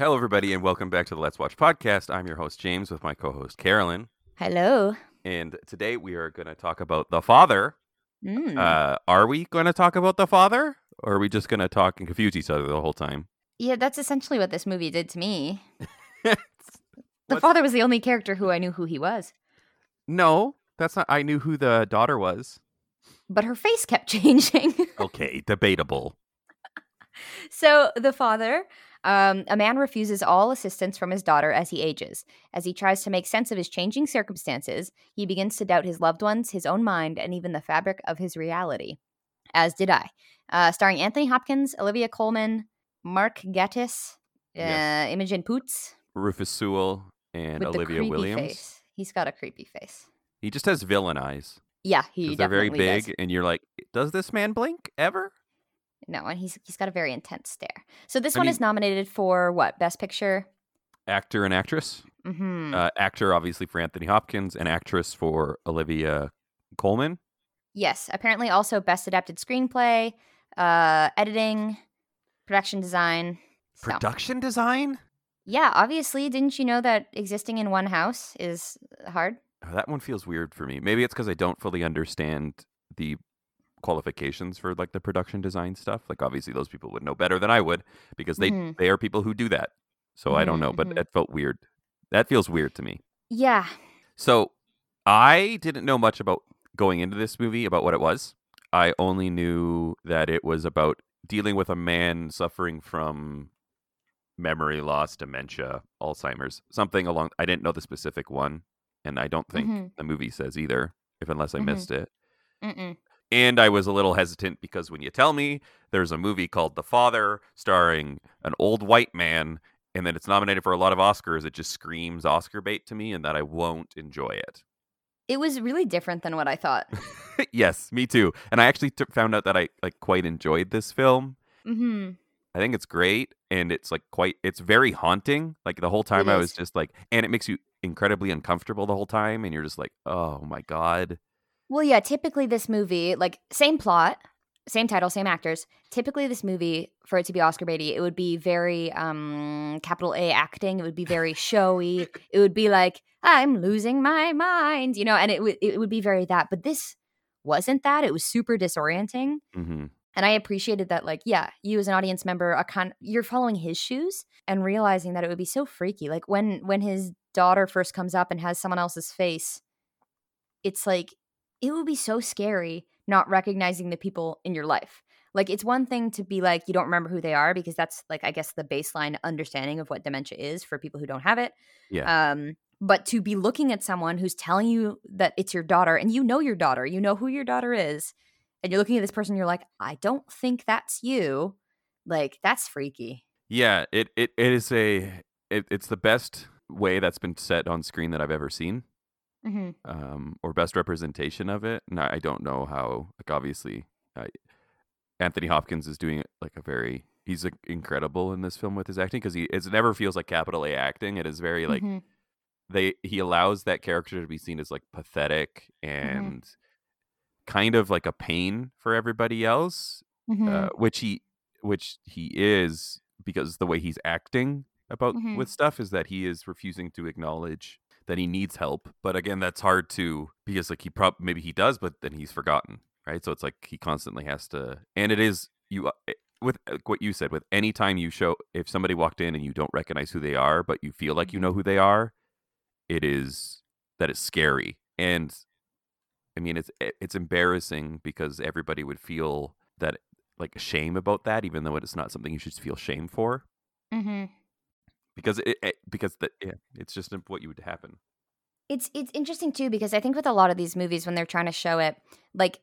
Hello, everybody, and welcome back to the Let's Watch podcast. I'm your host, James, with my co host, Carolyn. Hello. And today we are going to talk about The Father. Mm. Uh, are we going to talk about The Father? Or are we just going to talk and confuse each other the whole time? yeah, that's essentially what this movie did to me. The father was the only character who I knew who he was, No, that's not. I knew who the daughter was. but her face kept changing. Okay, debatable. so the father, um, a man refuses all assistance from his daughter as he ages. As he tries to make sense of his changing circumstances, he begins to doubt his loved ones, his own mind, and even the fabric of his reality. As did I. Uh, starring Anthony Hopkins, Olivia Colman, Mark Gatiss, uh, Yes. Imogen Poots, Rufus Sewell and with Olivia Williams. face. He's got a creepy face. He just has villain eyes. Yeah, he they're very big, does. and you're like, does this man blink ever? No, and he's he's got a very intense stare. So this I one mean- is nominated for what? Best Picture. Actor and actress. hmm Uh, actor, obviously, for Anthony Hopkins, and actress for Olivia Colman. yes, apparently also Best Adapted Screenplay, uh, editing, production design. So, Production design? yeah, obviously, didn't you know that existing in one house is hard? Oh, that one feels weird for me. Maybe it's because I don't fully understand the qualifications for like the production design stuff. Like obviously those people would know better than I would because they Mhm. they are people who do that. So I don't know, but mhm. it felt weird. That feels weird to me. Yeah, So I didn't know much about going into this movie about what it was. I only knew that it was about dealing with a man suffering from memory loss, dementia, Alzheimer's, something along. I didn't know the specific one, and I don't think Mhm. the movie says either, if unless I Mhm. missed it. Mm-mm. And I was a little hesitant because when you tell me there's a movie called The Father starring an old white man and then it's nominated for a lot of Oscars, it just screams Oscar bait to me and that I won't enjoy it. it was really different than what I thought. yes, me too. And I actually t- found out that I like quite enjoyed this film. hmm I think it's great and it's like quite it's very haunting. Like the whole time I was just like and it makes you incredibly uncomfortable the whole time and you're just like, "Oh my god." Well, yeah, typically this movie, like same plot, same title, same actors. Typically this movie, for it to be Oscar baity, it would be very um capital A acting. It would be very showy. it would be like, I'm losing my mind, you know, and it would it would be very that. But this wasn't that. It was super disorienting. Mhm. And I appreciated that, like, yeah, you as an audience member, a con- you're following his shoes and realizing that it would be so freaky. Like when when his daughter first comes up and has someone else's face, it's like it would be so scary not recognizing the people in your life. Like it's one thing to be like you don't remember who they are because that's like I guess the baseline understanding of what dementia is for people who don't have it. Yeah. Um, but to be looking at someone who's telling you that it's your daughter and you know your daughter, you know who your daughter is, and you're looking at this person, you're like, I don't think that's you. Like that's freaky. Yeah, it it, it is a it, it's the best way that's been set on screen that I've ever seen, Mm-hmm. um, or best representation of it. And I I don't know how. Like obviously, uh, Anthony Hopkins is doing like a very he's like, incredible in this film with his acting because he it never feels like capital A acting. It is very like Mhm. they he allows that character to be seen as like pathetic and kind of like a pain for everybody else uh, which he which he is because the way he's acting about Mhm. with stuff is that he is refusing to acknowledge that he needs help but again that's hard to because like he prob maybe he does but then he's forgotten right? So it's like he constantly has to and it is you uh, eh, with uh, what you said with any time you show if somebody walked in and you don't recognize who they are but you feel like you know who they are it is that is scary. And i mean it's it's embarrassing because everybody would feel that like shame about that even though it's not something you should feel shame for. Mhm. Because it, it because the yeah, it's just what you would happen It's it's interesting too because I think with a lot of these movies when they're trying to show it, like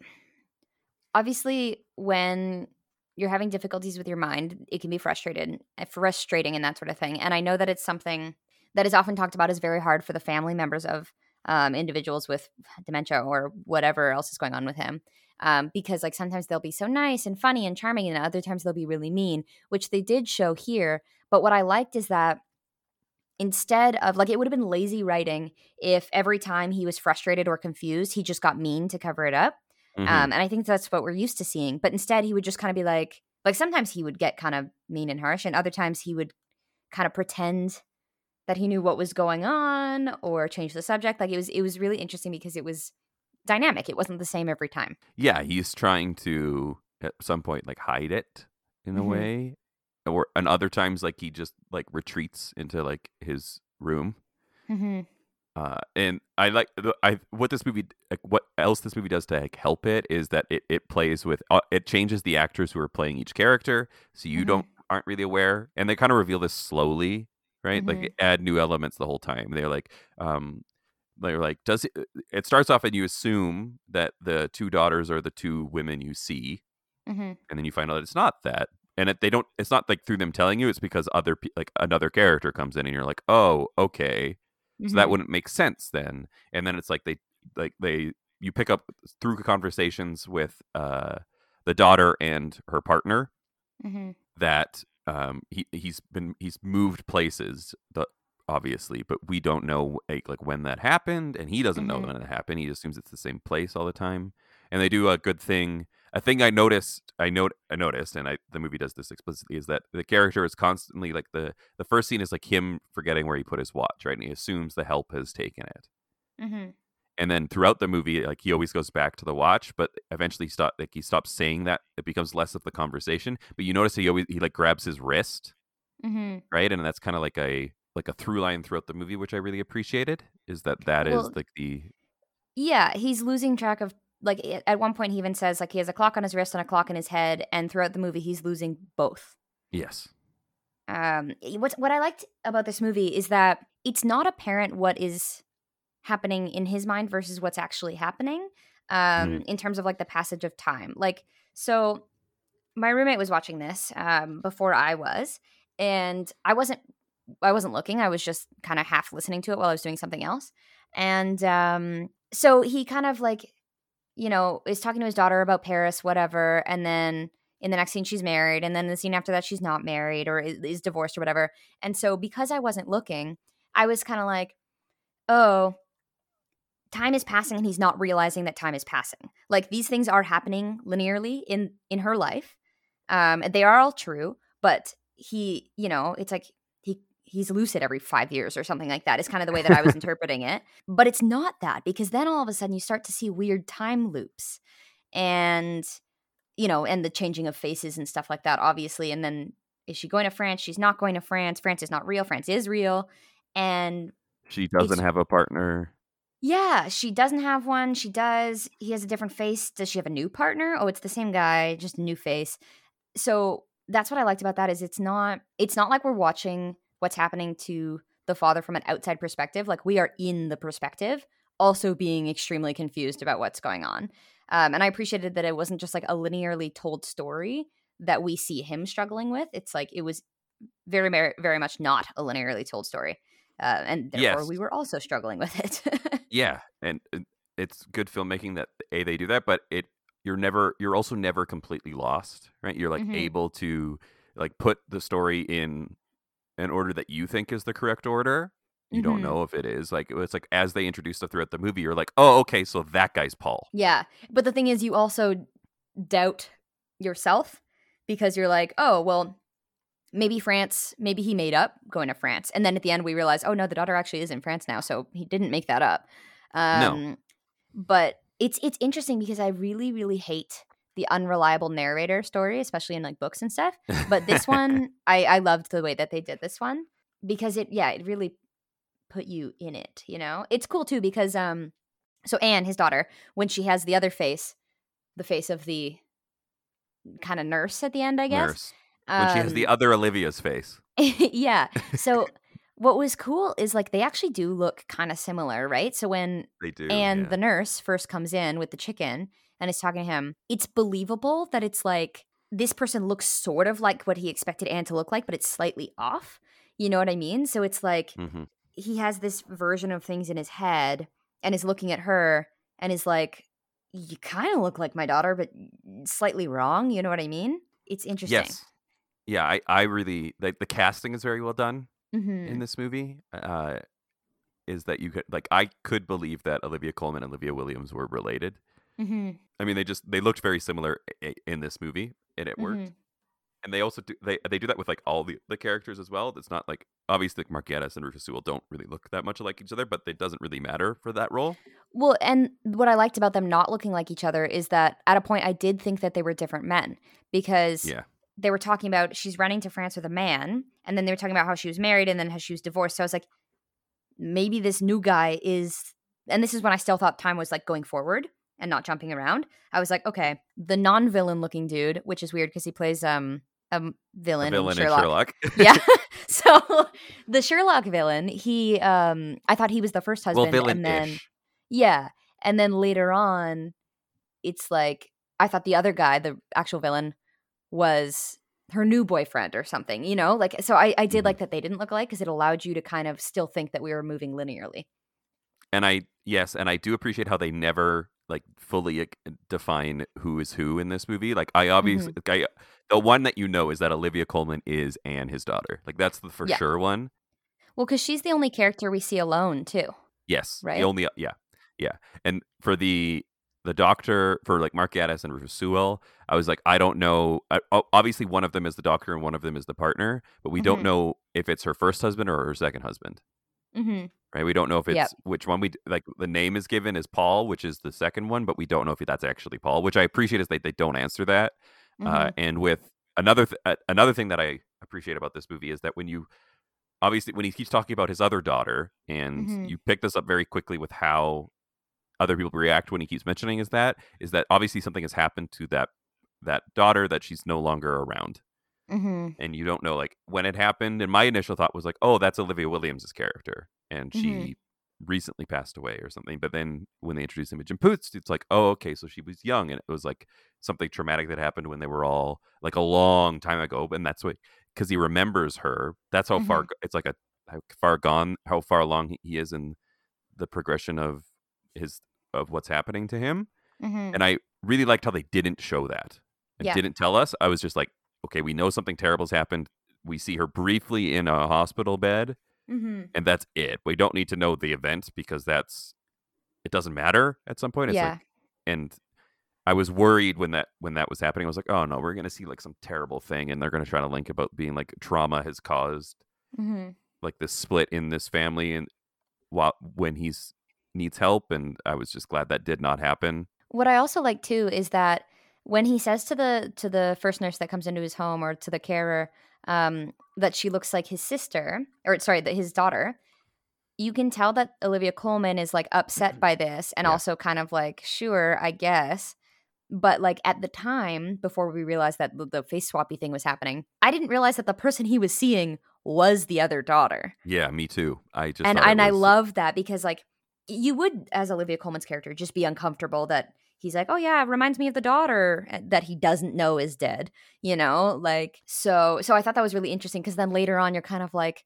obviously when you're having difficulties with your mind, it can be frustrated, uh, frustrating, and that sort of thing. And I know that it's something that is often talked about as very hard for the family members of um, individuals with dementia or whatever else is going on with him. Um, because like sometimes they'll be so nice and funny and charming, and other times they'll be really mean, which they did show here. But what I liked is that instead of like it would have been lazy writing if every time he was frustrated or confused, he just got mean to cover it up. Mhm. Um, and I think that's what we're used to seeing. But instead, he would just kind of be like, like sometimes he would get kind of mean and harsh, and other times he would kind of pretend that he knew what was going on or change the subject. Like it was it was really interesting because it was dynamic. It wasn't the same every time. Yeah, he's trying to at some point like hide it in a Mhm. way, or and other times like he just like retreats into like his room. Mm-hmm. Uh, and I like I what this movie like, what else this movie does to like help it is that it, it plays with uh, it changes the actors who are playing each character, so you Mhm. don't aren't really aware, and they kind of reveal this slowly, right? Mhm. Like add new elements the whole time. They're like, um, they're like, does it? It starts off and you assume that the two daughters are the two women you see, Mm-hmm. and then you find out that it's not that. And it, they don't. It's not like through them telling you. It's because other pe- like another character comes in, and you're like, oh, okay so Mm-hmm. that wouldn't make sense then and then it's like they like they you pick up through conversations with uh the daughter and her partner Mm-hmm. that um he he's been he's moved places the obviously but we don't know like, like when that happened and he doesn't know Mhm. when it happened he assumes it's the same place all the time and they do a good thing a thing i noticed i note i noticed and i the movie does this explicitly is that the character is constantly like the the first scene is like him forgetting where he put his watch right and he assumes the help has taken it Mm-hmm. and then throughout the movie like he always goes back to the watch but eventually he stop like he stops saying that it becomes less of the conversation but you notice he always he like grabs his wrist Mm-hmm. right and that's kind of like a like a through line throughout the movie which i really appreciated is that that is Well, like the Yeah, he's losing track of like at one point he even says like he has a clock on his wrist and a clock in his head, and throughout the movie he's losing both. yes Um, what what I liked about this movie is that it's not apparent what is happening in his mind versus what's actually happening. Um, in terms of like the passage of time, like so, my roommate was watching this um before I was, and I wasn't I wasn't looking. I was just kind of half listening to it while I was doing something else. And um, so he kind of like, you know, is talking to his daughter about Paris, whatever. And then in the next scene, she's married. And then the scene after that, she's not married or is, is divorced or whatever. And so because I wasn't looking, I was kind of like, oh, time is passing and he's not realizing that time is passing. Like these things are happening linearly in in her life. Um, and they are all true, but he, you know, it's like he's lucid every five years or something like that. Is kind of the way that I was interpreting it. But it's not that because then all of a sudden you start to see weird time loops, and you know, and the changing of faces and stuff like that. Obviously, and then is she going to France? She's not going to France. France is not real. France is real, and she doesn't have a partner yeah, she doesn't have one. She does. He has a different face. Does she have a new partner? Oh, it's the same guy, just a new face. So that's what I liked about that is it's not it's not like we're watching what's happening to the father from an outside perspective. Like we are in the perspective, also being extremely confused about what's going on. Um, and I appreciated that it wasn't just like a linearly told story that we see him struggling with. It's like it was very, very, much not a linearly told story. Uh, and therefore, Yes. we were also struggling with it. yeah and uh, it's good filmmaking that a they do that but it you're never you're also never completely lost right you're like Mhm. able to like put the story in an order that you think is the correct order you don't Mhm. know if it is like it's like as they introduce stuff throughout the movie you're like oh okay so that guy's paul Yeah. But the thing is, you also doubt yourself because you're like, oh, well, maybe France, maybe he made up going to France. And then at the end, we realize, oh, no, the daughter actually is in France now. So he didn't make that up. Um, But it's it's interesting because I really, really hate the unreliable narrator story, especially in like books and stuff. But this one, I, I loved the way that they did this one because it, yeah, it really put you in it, you know? It's cool too because, um, so Anne, his daughter, when she has the other face, the face of the kind of nurse at the end, I guess. nurse when she has the um, other olivia's face yeah. So what was cool is like they actually do look kind of similar, right? So when they do and yeah. the nurse first comes in with the chicken and is talking to him, it's believable that it's like this person looks sort of like what he expected Anne to look like, but it's slightly off. You know what I mean? So it's like Mhm. he has this version of things in his head and is looking at her and is like, You kind of look like my daughter, but slightly wrong. You know what I mean? It's interesting. yes yeah i i really like the casting is very well done Mhm. in this movie uh is that you could like i could believe that olivia colman and olivia williams were related Mhm. I mean, they just they looked very similar in this movie, and it worked. Mhm. and they also do they they do that with like all the, the characters as well. It's not like obviously like Mark Gatiss and Rufus Sewell don't really look that much like each other, but it doesn't really matter for that role. Well, and what I liked about them not looking like each other is that at a point I did think that they were different men because Yeah. they were talking about she's running to France with a man, and then they were talking about how she was married and then how she was divorced. So I was like, maybe this new guy is, and this is when I still thought time was like going forward and not jumping around. I was like, okay, the non-villain looking dude, which is weird because he plays um a villain, The in villain in Sherlock. Sherlock. yeah. so the Sherlock villain, he um I thought he was the first husband villain and then yeah. And then later on it's like I thought the other guy, the actual villain, was her new boyfriend or something, you know? Like so I, I did Mhm. like that they didn't look alike because it allowed you to kind of still think that we were moving linearly. And I yes, and I do appreciate how they never like fully define who is who in this movie. Like I obviously Mm-hmm. like, I the one that you know is that Olivia Colman is Anne his daughter. Like that's the for Yeah. sure one. Well, because she's the only character we see alone too. Yes. Right? The only yeah. Yeah. And for the the doctor for like Mark Gatiss and Rufus Sewell, I was like, I don't know. I, obviously, one of them is the doctor and one of them is the partner, but we Mhm. don't know if it's her first husband or her second husband. Mm-hmm. Right? We don't know if it's Yep. which one we like. The name is given as Paul, which is the second one, but we don't know if that's actually Paul. Which I appreciate is they they don't answer that. Mm-hmm. Uh, and with another th- uh, another thing that I appreciate about this movie is that when you obviously when he keeps talking about his other daughter, and Mhm. you pick this up very quickly with how other people react when he keeps mentioning is that is that obviously something has happened to that that daughter that she's no longer around mm-hmm. and you don't know like when it happened and my initial thought was like oh that's olivia williams' character and she Mhm. recently passed away or something but then when they introduced Imogen Poots, it's like oh okay so she was young and it was like something traumatic that happened when they were all like a long time ago and that's what because he remembers her that's how far Mhm. go- it's like a how far gone how far along he- he is in the progression of his of what's happening to him Mm-hmm. and i really liked how they didn't show that and Yeah. didn't tell us i was just like okay we know something terrible's happened we see her briefly in a hospital bed Mm-hmm. and that's it we don't need to know the event because that's it doesn't matter at some point it's Yeah. like and i was worried when that when that was happening i was like oh no we're gonna see like some terrible thing and they're gonna try to link about being like trauma has caused Mm-hmm. like this split in this family and while when he's needs help and i was just glad that did not happen What I also like too is that when he says to the to the first nurse that comes into his home or to the carer um, that she looks like his sister or sorry that his daughter, you can tell that Olivia Colman is like upset by this and Yeah. also kind of like sure I guess. But like at the time before we realized that the, face swappy thing was happening, I didn't realize that the person he was seeing was the other daughter yeah me too i just and and I love that because like you would as Olivia Colman's character just be uncomfortable that he's like, oh yeah, it reminds me of the daughter uh, that he doesn't know is dead, you know, like so. So I thought that was really interesting because then later on you're kind of like,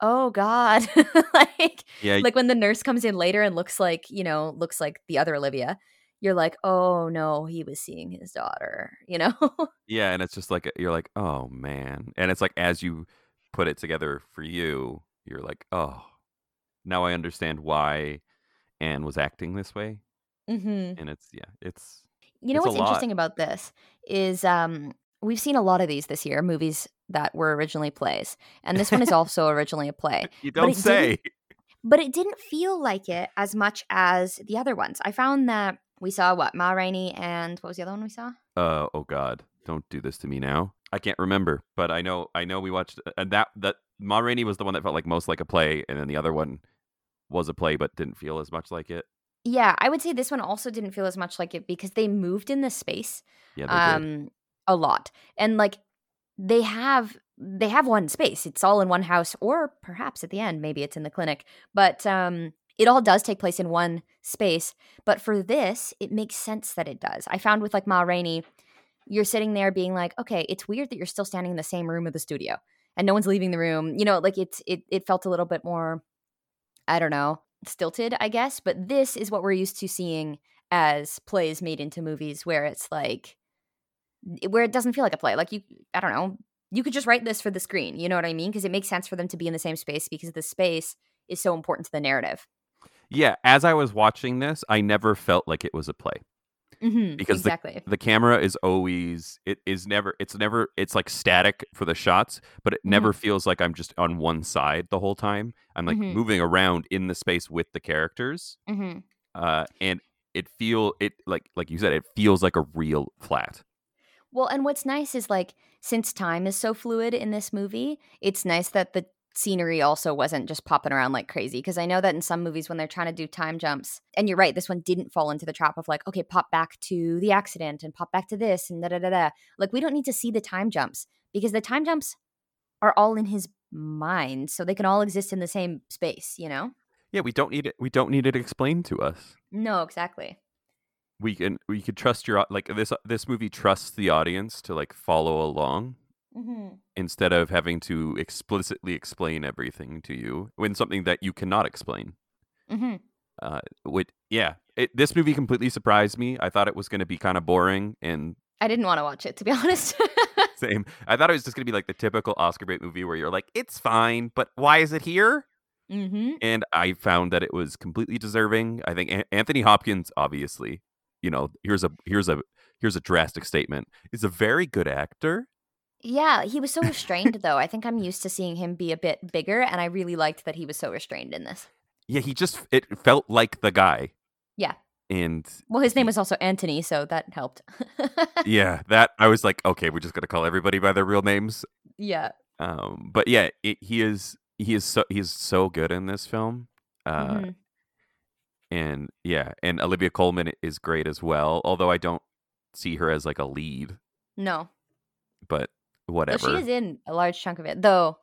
oh god, like yeah like when the nurse comes in later and looks like you know looks like the other Olivia. You're like, oh no, he was seeing his daughter, you know? Yeah, and it's just like you're like, oh man, and it's like as you put it together for you, you're like, oh, now I understand why Anne was acting this way, mm-hmm. and it's yeah, it's You know It's what's interesting about this is um we've seen a lot of these this year, movies that were originally plays. And this one is also originally a play. you But don't it say. But it didn't feel like it as much as the other ones. I found that we saw what, Ma Rainey and what was the other one we saw? Uh, oh God, don't do this to me now. I can't remember, but I know I know we watched and that that Ma Rainey was the one that felt like most like a play, and then the other one was a play but didn't feel as much like it. Yeah, I would say this one also didn't feel as much like it because they moved in the space Yeah, um a lot. And like they have they have one space. It's all in one house or perhaps at the end maybe it's in the clinic. But um it all does take place in one space, but for this it makes sense that it does. I found with like Ma Rainey you're sitting there being like, "Okay, it's weird that you're still standing in the same room of the studio and no one's leaving the room." You know, like it's it it felt a little bit more I don't know, stilted, I guess, but this is what we're used to seeing as plays made into movies where it's like where it doesn't feel like a play. Like you, I don't know, you could just write this for the screen. You know what I mean? Because it makes sense for them to be in the same space because the space is so important to the narrative. Yeah, as I was watching this, I never felt like it was a play. Mhm, Because the- exactly. the camera is always it is never it's never it's like static for the shots but it never feels like i'm just on one side the whole time i'm like Mhm. moving around in the space with the characters hmm uh and it feel it like like you said it feels like a real flat Well, and what's nice is like since time is so fluid in this movie, it's nice that the scenery also wasn't just popping around like crazy. Because I know that in some movies when they're trying to do time jumps, and you're right, this one didn't fall into the trap of like, okay, pop back to the accident and pop back to this and da da da da. Like we don't need to see the time jumps because the time jumps are all in his mind, so they can all exist in the same space. You know? yeah we don't need it we don't need it explained to us No, exactly. we can we could trust your like this this movie trusts the audience to like follow along Mm-hmm. instead of having to explicitly explain everything to you when something that you cannot explain Mm-hmm. uh would yeah it, this movie completely surprised me i thought it was going to be kind of boring and I didn't want to watch it to be honest. same i thought it was just going to be like the typical oscar bait movie where you're like it's fine but why is it here mm-hmm. and i found that it was completely deserving i think An- anthony hopkins obviously you know here's a here's a here's a drastic statement is a very good actor Yeah, he was so restrained though. I think I'm used to seeing him be a bit bigger, and I really liked that he was so restrained in this. yeah he just it felt like the guy Yeah. and Well, his name was also Anthony, so that helped. yeah that i was like okay we're just gonna call everybody by their real names yeah. um but yeah it, he is he is so he's so good in this film uh Mhm. and yeah and olivia colman is great as well although i don't see her as like a lead No, but whatever she is in a large chunk of it. Though,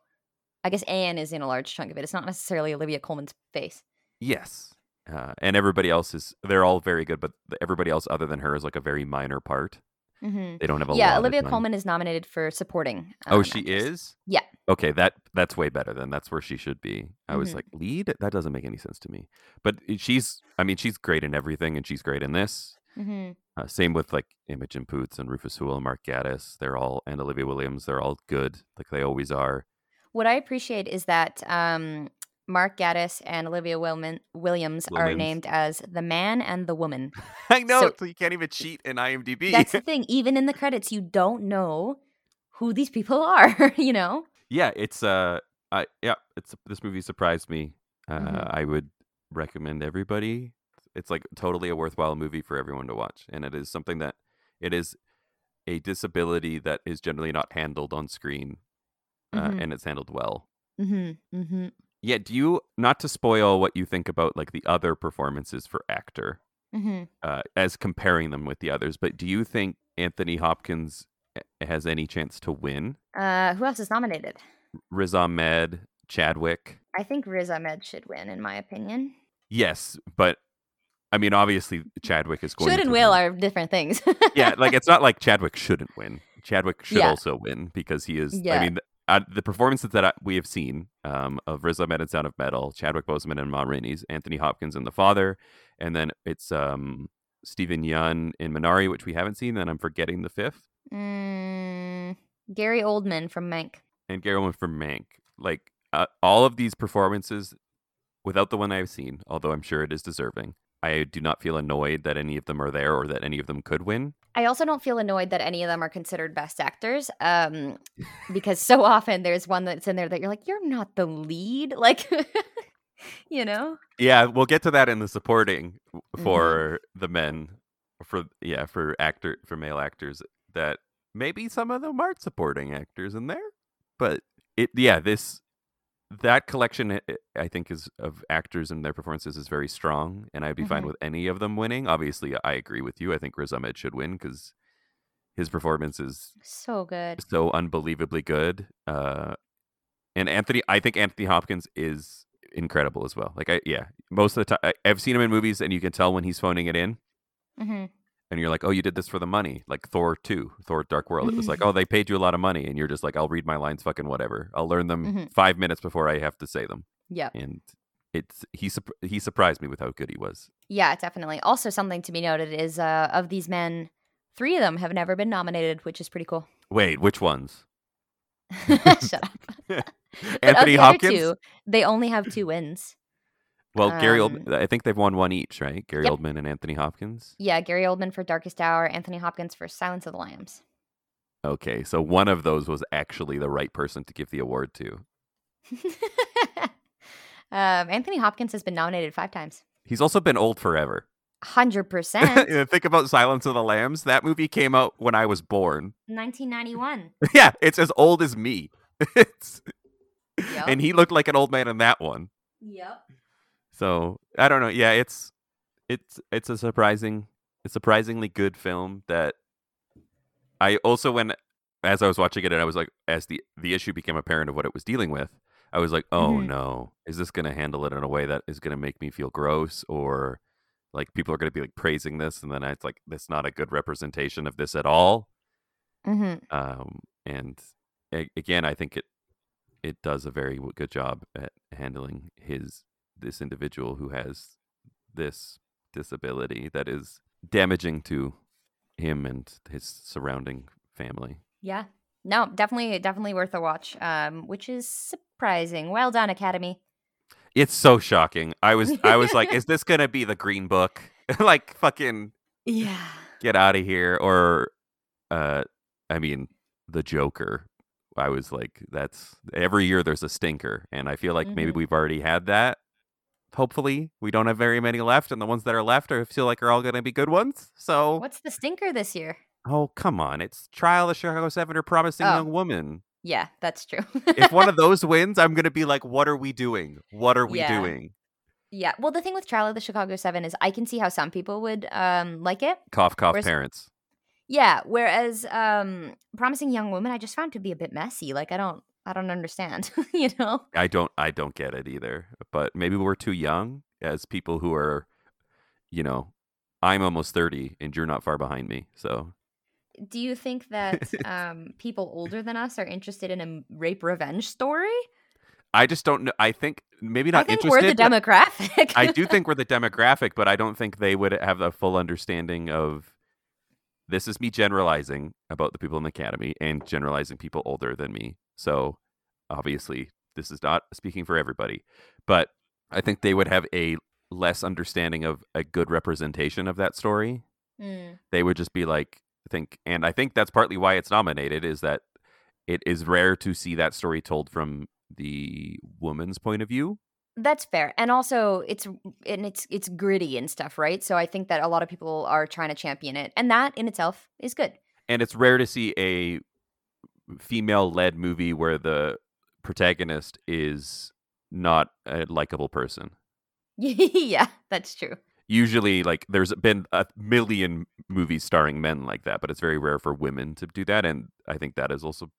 I guess Anne is in a large chunk of it. It's not necessarily Olivia Colman's face. yes uh, and everybody else is they're all very good but everybody else other than her is like a very minor part hmm they don't have a Yeah, Olivia. Colman is nominated for supporting. oh um, she actress. is Yeah. okay that that's way better then that's where she should be i was Mhm. like lead that doesn't make any sense to me but she's i mean she's great in everything and she's great in this hmm uh, same with like imogen poots and rufus sewell and mark gatiss they're all and olivia williams they're all good like they always are What I appreciate is that um, Mark Gatiss and Olivia Wilman- Williams, are named as the man and the woman. i know So- so, you can't even cheat in imdb That's the thing. Even in the credits, you don't know who these people are. you know. yeah it's uh i yeah it's this movie surprised me uh Mhm. i would recommend everybody it's like totally a worthwhile movie for everyone to watch and it is something that it is a disability that is generally not handled on screen uh, Mhm. and it's handled well Mm-hmm. Mm-hmm. yeah do you not to spoil what you think about like the other performances for actor Mm-hmm. uh, as comparing them with the others but do you think anthony hopkins eh, has any chance to win Uh, who else is nominated? riz ahmed chadwick I think Riz Ahmed should win, in my opinion. Yes, but I mean, obviously, Chadwick is going. Should and will win. are different things. yeah, like it's not like Chadwick shouldn't win. Chadwick should Yeah. also win because he is. Yeah. I mean, uh, the performances that I, we have seen um, of Riz Ahmed in Sound of Metal, Chadwick Boseman and Ma Rainey's, Anthony Hopkins in The Father, and then it's um, Steven Yeun in Minari, which we haven't seen. And I'm forgetting the fifth, mm, Gary Oldman from Mank. and Gary Oldman from Mank. Like uh, all of these performances, without the one I've seen, although I'm sure it is deserving. I do not feel annoyed that any of them are there or that any of them could win. I also don't feel annoyed that any of them are considered best actors, um, because so often there's one that's in there that you're like, you're not the lead, like, you know. Yeah, we'll get to that in the supporting Mm-hmm. for the men, for yeah, for actor for male actors. That maybe some of them aren't supporting actors in there, but it yeah this that collection I- I think is of actors and their performances is very strong, and I'd be fine Mhm. with any of them winning. Obviously, I agree with you. I think Riz Ahmed should win because his performance is So good. so unbelievably good. Uh, and Anthony, I think Anthony Hopkins is incredible as well. Like, I yeah, most of the time I've seen him in movies, and you can tell when he's phoning it in, hmm and you're like, oh, you did this for the money, like Thor two, Thor Dark World. It was like, oh, they paid you a lot of money, and you're just like, I'll read my lines, fucking whatever. I'll learn them Mhm. five minutes before I have to say them, Yeah, and it's he he surprised me with how good he was. Yeah, definitely. Also, something to be noted is uh, of these men, three of them have never been nominated, which is pretty cool. Wait, which ones? Shut up. Anthony Hopkins. Two, they only have two wins. Well, Gary Um, Oldman, I think they've won one each, right? Gary Yep. Oldman and Anthony Hopkins. Yeah, Gary Oldman for Darkest Hour, Anthony Hopkins for Silence of the Lambs. Okay, so one of those was actually the right person to give the award to. um, Anthony Hopkins has been nominated five times. He's also been old forever. Hundred percent. Think about Silence of the Lambs. That movie came out when I was born. 1991. yeah, it's as old as me. it's, Yep. and he looked like an old man in that one. Yep. So I don't know. Yeah, it's it's it's a surprising, a surprisingly good film that I also when as I was watching it and I was like, as the the issue became apparent of what it was dealing with, I was like, oh Mhm. no, is this going to handle it in a way that is going to make me feel gross or like people are going to be like praising this and then it's like that's not a good representation of this at all. hmm Um, and a- again, I think it it does a very good job at handling his this individual who has this disability that is damaging to him and his surrounding family. Yeah. No, definitely, definitely worth a watch. Um, which is surprising. Well done, Academy. It's so shocking. I was I was like, is this gonna be the Green Book? like fucking Yeah. get out of here or uh I mean the Joker. I was like that's every year there's a stinker and I feel like maybe Mhm. we've already had that. Hopefully, we don't have very many left and the ones that are left I feel like are all going to be good ones. So, What's the stinker this year? oh, come on. It's Trial of the Chicago 7 or Promising Oh. Young Woman. Yeah, that's true. If one of those wins, I'm going to be like what are we doing? What are we Yeah. doing? yeah. Well, the thing with Trial of the Chicago Seven is I can see how some people would um like it. Cough cough Whereas- parents. Yeah. Whereas um Promising Young Woman, I just found to be a bit messy. Like I don't, I don't understand. you know. I don't I don't get it either. But maybe we're too young as people who are you know, I'm almost 30 and you're not far behind me. So, Do you think that um people older than us are interested in a rape revenge story? I just don't know. I think maybe I not think interested. we're the demographic. I do think we're the demographic, but I don't think they would have a full understanding of this is me generalizing about the people in the academy and generalizing people older than me. So obviously this is not speaking for everybody, but I think they would have a less understanding of a good representation of that story. Mm. They would just be like I think and I think that's partly why it's nominated is that it is rare to see that story told from the woman's point of view. That's fair. And also it's and it's it's gritty and stuff, right? So I think that a lot of people are trying to champion it. And that in itself is good. and it's rare to see a female led movie where the protagonist is not a likable person. yeah, that's true. Usually like there's been a million movies starring men like that, but it's very rare for women to do that and I think that is also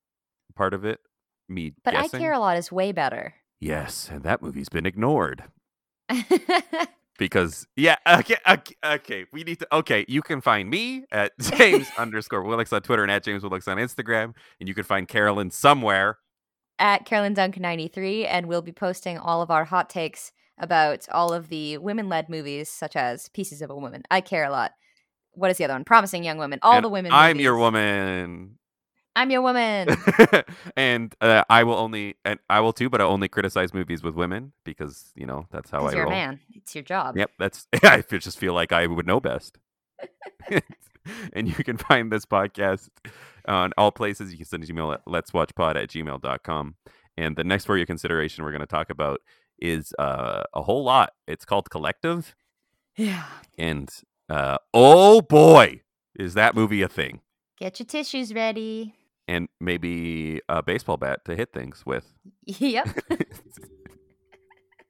part of it. Me But guessing. I care a lot is way better. Yes, and that movie's been ignored because yeah, okay, okay, okay, we need to okay, you can find me at James underscore Willix on Twitter and at James Willix on Instagram, and you can find Carolyn somewhere At Carolyn Dunk 93 and we'll be posting all of our hot takes about all of the women-led movies such as Pieces of a Woman. I care a lot. What is the other one? Promising Young Women. All And the women I'm your woman. I'm your woman. and uh, I will only, and I will too, but I only criticize movies with women because you know that's how I you're roll. a man. It's your job. Yep, that's. I just feel like I would know best. and you can find this podcast on all places. You can send an email at let's watch pod at gmail.com. And the next for your consideration we're going to talk about is uh, a whole lot. It's called Collective. Yeah. And uh, oh boy, is that movie a thing. Get your tissues ready. And maybe a baseball bat to hit things with. Yep.